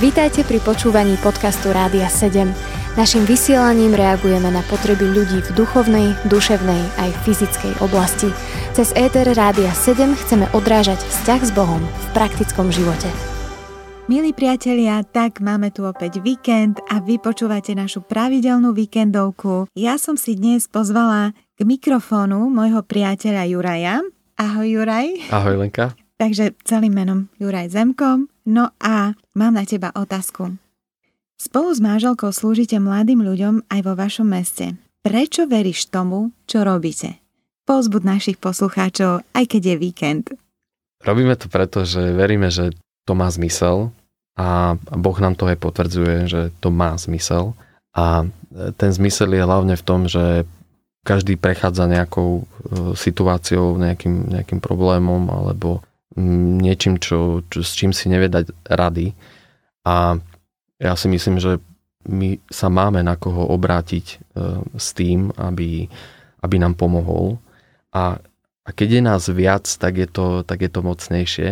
Vítajte pri počúvaní podcastu Rádia 7. Naším vysielaním reagujeme na potreby ľudí v duchovnej, duševnej aj fyzickej oblasti. Cez ETR Rádia 7 chceme odrážať vzťah s Bohom v praktickom živote. Milí priatelia, tak máme tu opäť víkend a vy počúvate našu pravidelnú víkendovku. Ja som si dnes pozvala k mikrofónu môjho priateľa Juraja. Ahoj Juraj. Ahoj Lenka. Takže celým menom Juraj Zemko. No a mám na teba otázku. Spolu s manželkou slúžite mladým ľuďom aj vo vašom meste. Prečo veríš tomu, čo robíte? Pozbud našich poslucháčov, aj keď je víkend. Robíme to preto, že veríme, že to má zmysel a Boh nám to aj potvrdzuje, že to má zmysel. A ten zmysel je hlavne v tom, že každý prechádza nejakou e, situáciou, nejakým, nejakým problémom alebo niečím, čo, čo, s čím si nevie dať rady. A ja si myslím, že my sa máme na koho obrátiť e, s tým, aby, aby nám pomohol. A, a keď je nás viac, tak je to, tak je to mocnejšie.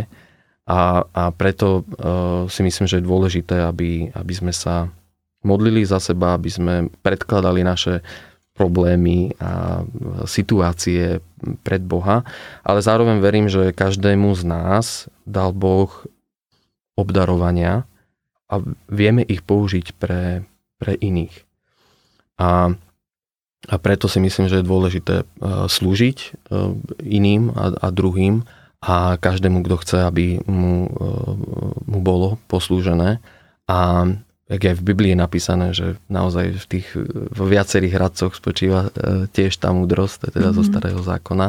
A, a preto e, si myslím, že je dôležité, aby, aby sme sa modlili za seba, aby sme predkladali naše problémy a situácie pred Boha, ale zároveň verím, že každému z nás dal Boh obdarovania a vieme ich použiť pre, pre iných. A, a preto si myslím, že je dôležité e, slúžiť e, iným a, a druhým a každému, kto chce, aby mu, e, mu bolo poslúžené. A jak aj v Biblii je napísané, že naozaj v tých vo viacerých radcoch spočíva e, tiež tá múdrosť, teda mm-hmm. zo mhm. starého zákona.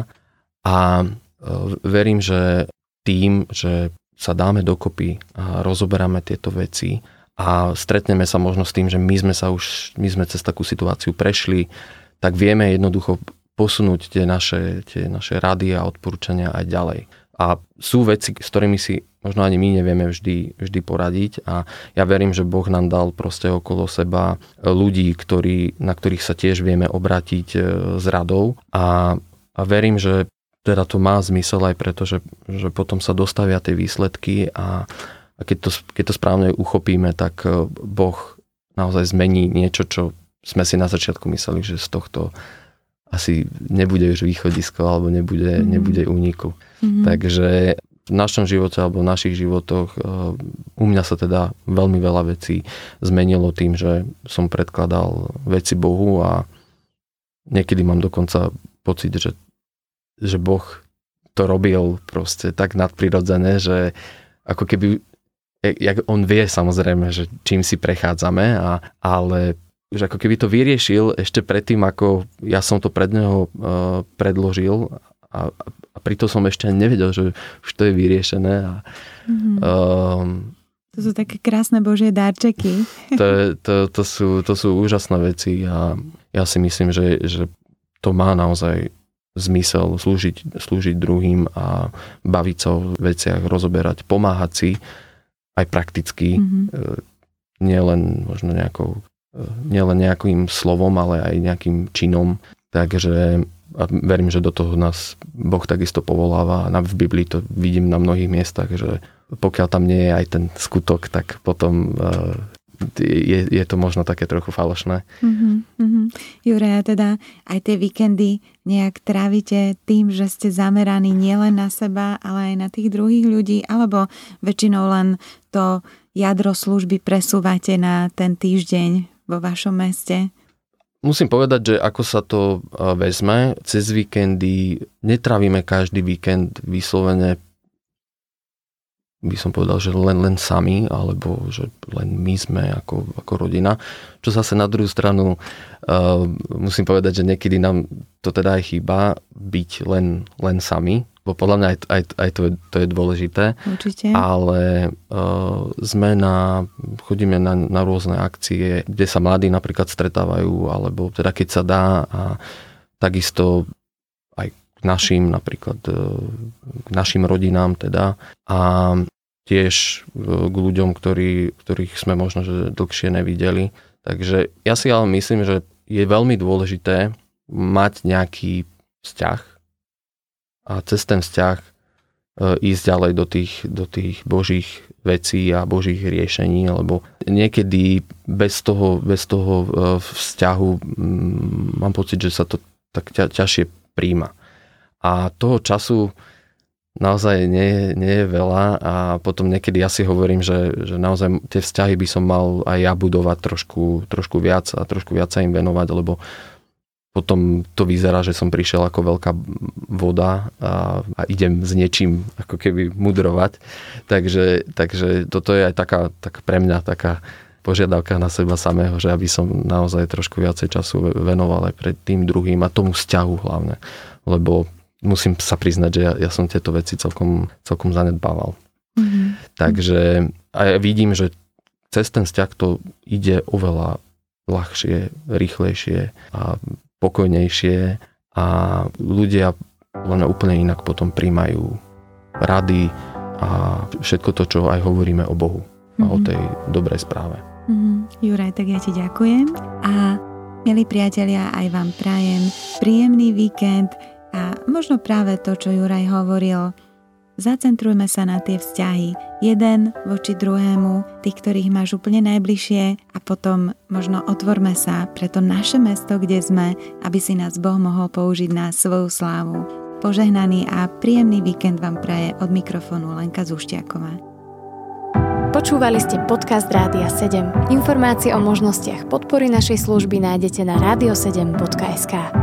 A e, verím, že tým, že sa dáme dokopy a rozoberáme tieto veci a stretneme sa možno s tým, že my sme sa už, my sme cez takú situáciu prešli, tak vieme jednoducho posunúť tie naše, tie naše rady a odporúčania aj ďalej. A sú veci, s ktorými si možno ani my nevieme vždy, vždy poradiť a ja verím, že Boh nám dal proste okolo seba ľudí, ktorí, na ktorých sa tiež vieme obrátiť e, s radou a, a verím, že teda to má zmysel aj preto, že, že potom sa dostavia tie výsledky a, a keď, to, keď to správne uchopíme, tak e, Boh naozaj zmení niečo, čo sme si na začiatku mysleli, že z tohto asi nebude už východisko alebo nebude, mm. nebude úniku. Mm-hmm. Takže v našom živote alebo v našich životoch eh, u mňa sa teda veľmi veľa vecí zmenilo tým, že som predkladal veci Bohu a niekedy mám dokonca pocit, že, že Boh to robil proste tak nadprirodzené, že ako keby jak on vie samozrejme, že čím si prechádzame, a, ale že ako keby to vyriešil ešte predtým, ako ja som to pred neho uh, predložil a pritom som ešte nevedel, že už to je vyriešené. A, mm-hmm. um, to sú také krásne božie dárčeky. To, to, to, sú, to sú úžasné veci a ja si myslím, že, že to má naozaj zmysel slúžiť, slúžiť druhým a baviť sa o veciach, rozoberať, pomáhať si aj prakticky, mm-hmm. nielen možno nejakou, e, nielen nejakým slovom, ale aj nejakým činom. Takže a verím, že do toho nás Boh takisto povoláva. A v Biblii to vidím na mnohých miestach, že pokiaľ tam nie je aj ten skutok, tak potom uh, je, je to možno také trochu falošné. Uh-huh, uh-huh. Jure, teda aj tie víkendy nejak trávite tým, že ste zameraní nielen na seba, ale aj na tých druhých ľudí, alebo väčšinou len to jadro služby presúvate na ten týždeň vo vašom meste? Musím povedať, že ako sa to vezme, cez víkendy netravíme každý víkend vyslovene by som povedal, že len, len sami, alebo že len my sme ako, ako rodina. Čo zase na druhú stranu uh, musím povedať, že niekedy nám to teda aj chýba byť len, len sami, bo podľa mňa aj, aj, aj to, je, to je dôležité. Určite. Ale uh, sme na, chodíme na, na rôzne akcie, kde sa mladí napríklad stretávajú, alebo teda keď sa dá a takisto aj k našim napríklad, uh, k našim rodinám teda. A tiež uh, k ľuďom, ktorí, ktorých sme možno že dlhšie nevideli. Takže ja si ale myslím, že je veľmi dôležité mať nejaký vzťah a cez ten vzťah ísť ďalej do tých, do tých božích vecí a božích riešení, lebo niekedy bez toho, bez toho vzťahu mm, mám pocit, že sa to tak ťa, ťažšie príjma. A toho času naozaj nie, nie je veľa a potom niekedy ja si hovorím, že, že naozaj tie vzťahy by som mal aj ja budovať trošku, trošku viac a trošku viac sa im venovať, lebo potom to vyzerá, že som prišiel ako veľká voda a, a idem s niečím ako keby mudrovať. Takže, takže toto je aj taká, tak pre mňa taká požiadavka na seba samého, že aby som naozaj trošku viacej času venoval aj pred tým druhým a tomu vzťahu hlavne. Lebo musím sa priznať, že ja, ja som tieto veci celkom, celkom zanedbával. Mm-hmm. Takže a ja vidím, že cez ten vzťah to ide oveľa ľahšie, rýchlejšie a pokojnejšie a ľudia len úplne inak potom príjmajú rady a všetko to, čo aj hovoríme o Bohu mm-hmm. a o mhm. tej dobrej správe. Mm-hmm. Juraj, tak ja ti ďakujem a milí priatelia, aj vám prajem príjemný víkend, a možno práve to, čo Juraj hovoril, zacentrujme sa na tie vzťahy, jeden voči druhému, tých, ktorých máš úplne najbližšie a potom možno otvorme sa pre to naše mesto, kde sme, aby si nás Boh mohol použiť na svoju slávu. Požehnaný a príjemný víkend vám praje od mikrofónu Lenka Zuštiaková. Počúvali ste podcast Rádia 7. Informácie o možnostiach podpory našej služby nájdete na radio7.sk.